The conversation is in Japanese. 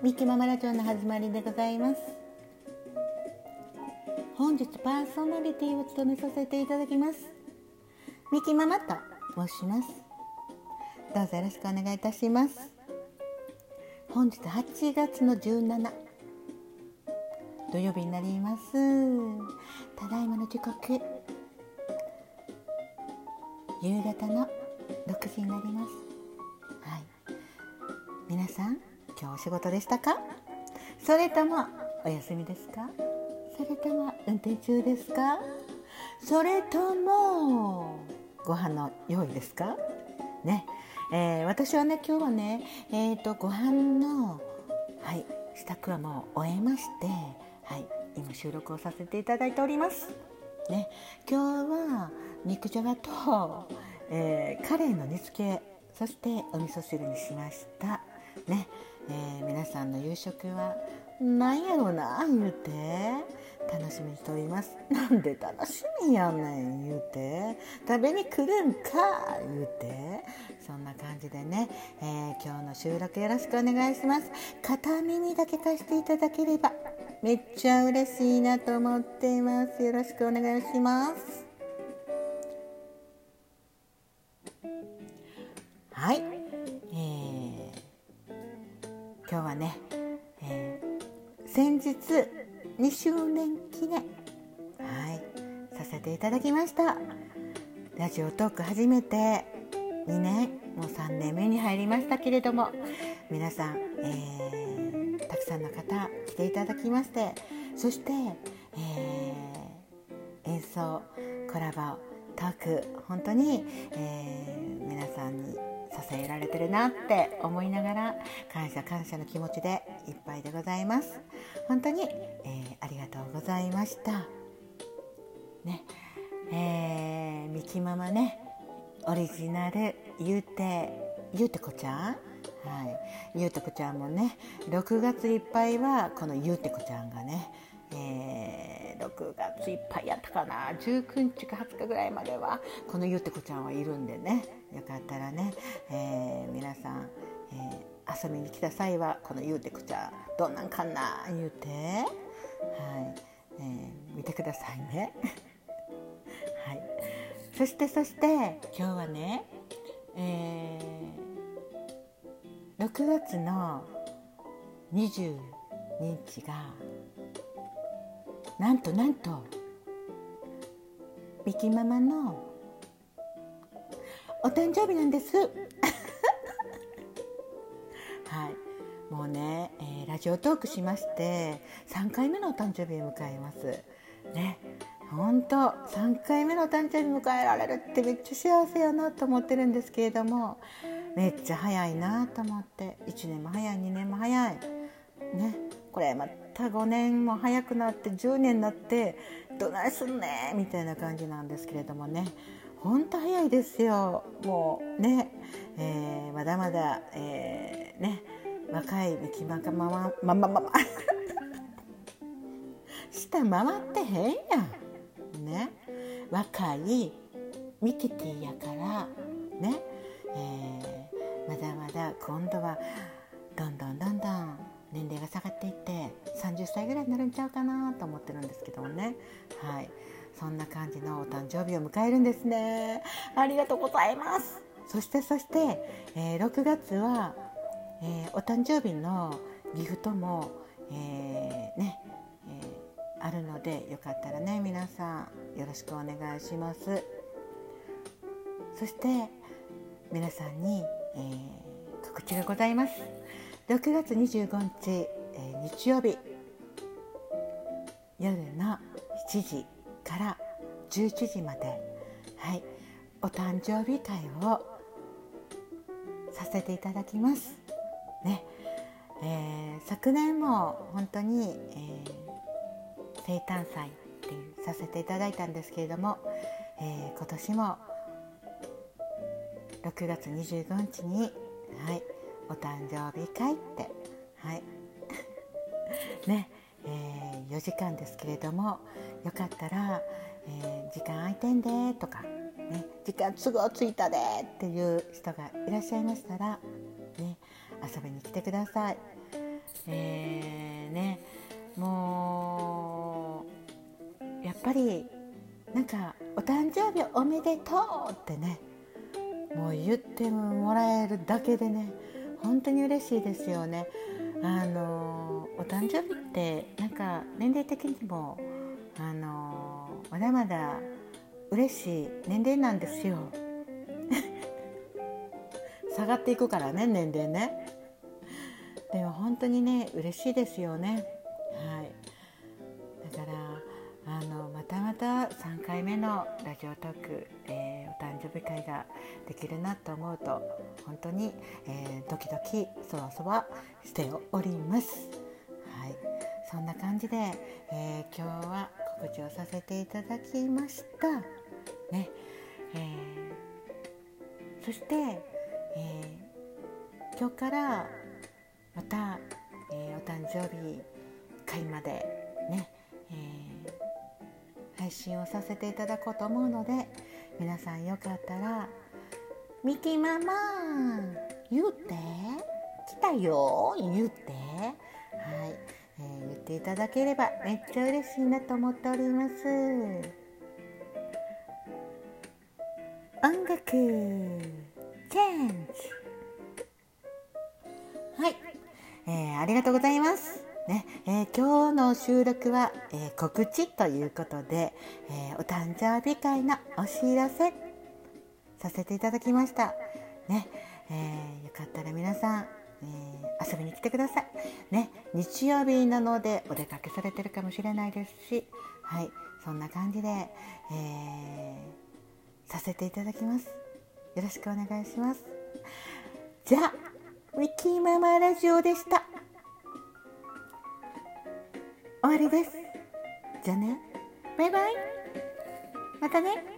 ミキママラジオの始まりでございます。本日パーソナリティを務めさせていただきます。ミキママと申します。どうぞよろしくお願いいたします。本日8月の17土曜日になります。ただいまの時刻。夕方の6時になります。はい。皆さん今日お仕事でしたか？それともお休みですか？それとも運転中ですか？それともご飯の用意ですか？ね、えー、私はね今日はねえっ、ー、とご飯のはい支度はもう終えましてはい今収録をさせていただいております。ね。今日は肉じゃがと、えー、カレーの煮付けそしてお味噌汁にしました。ねえー、皆さんの夕食は何やろうな言うて楽しみにしております。なんで楽しみやねん言うて。食べに来るんか言うて。そんな感じでね、えー、今日の収録よろしくお願いします。片耳だけ貸していただければめっちゃ嬉しいなと思っています。よろしくお願いします。はい。今日はね、えー、先日2周年記念はいさせていただきました。ラジオトーク初めて2年もう3年目に入りましたけれども皆さん、えー、たくさんの方来ていただきましてそして、えー、演奏コラボトーク本当に、えー、皆さんに支えられてるなって思いながら感謝感謝の気持ちでいっぱいでございます。本当に、えー、ありがとうございました。ねえー、みきママねオリジナルゆうてゆうてこちゃんはい、ゆうてこちゃんもね。6月いっぱいはこのゆうてこちゃんがね、えー、6月いっぱいやったかな。19日か20日ぐらいまではこのゆうてこちゃんはいるんでね。よかったらね、えー、皆さん、えー、遊びに来た際はこのゆうてくちゃん。どんなんかな言うて、はい。えー、見てくださいね。はい、そしてそして今日はね、えー、6月の22日がなんとなんと。ミキママの。お誕生日なんです。はい。もうね、えー、ラジオトークしまして3回目のお誕生日を迎えます。ね。本当3回目のお誕生日迎えられるってめっちゃ幸せやなと思ってるんですけれどもめっちゃ早いなと思って。1年も早い2年も早い。ね。これまた5年も早くなって10年になってどないすんねみたいな感じなんですけれどもね。本当早いですよ。もうね、えー、まだまだ、えー、ね若いミキマカママママママ下回ってへんやんね若いミキティやからね、えー、まだまだ今度はどんどんどんどん年齢が下がっていって30歳ぐらいになるんちゃうかなと思ってるんですけどもね。はい。そんな感じのお誕生日を迎えるんですね。ありがとうございます。そしてそして、えー、6月は、えー、お誕生日のギフトも、えー、ね、えあるのでよかったらね皆さんよろしくお願いします。そして皆さんに、え告知がございます6月25日、え日曜日。夜の7時から11時まで、はい、お誕生日会をさせていただきます。ね。えー、昨年も本当に、えー、生誕祭っていうさせていただいたんですけれども、えー、今年も6月25日に、はい、お誕生日会って、はい。ね。えー、4時間ですけれどもよかったら、えー、時間空いてんでとか、ね、時間都合ついたでっていう人がいらっしゃいましたら、ね、遊びに来てください。えー、ね。もうやっぱりなんか「お誕生日おめでとう!」ってね。もう言ってもらえるだけでね。本当に嬉しいですよね。あのお誕生日ってなんか年齢的にもあのまだまだ嬉しい年齢なんですよ。下がっていくからね年齢ね。でも本当にね嬉しいですよね。たまた3回目のラジオトーク、えー、お誕生日会ができるなと思うと本当に、えー、ドキドキそわそわしております。はい。そんな感じで、えー、今日は告知をさせていただきました。ね、えそして、え今日からまた、えお誕生日会までね、え配信をさせていただこうと思うので皆さんよかったら「ミキママ言うて来たよ言うて」はい、えー、言っていただければめっちゃ嬉しいなと思っております。音楽チェンジ。はい、えー、ありがとうございます。ねえー、今日の収録は、えー、告知ということで、えー、お誕生日会のお知らせさせていただきました。ねえよかったら皆さん、え遊びに来てください。ね、日曜日なのでお出かけされてるかもしれないですし、はい、そんな感じで、えさせていただきます。よろしくお願いします。じゃあ、ウィキーママラジオでした。終わりです。じゃあね。バイバイ。またね。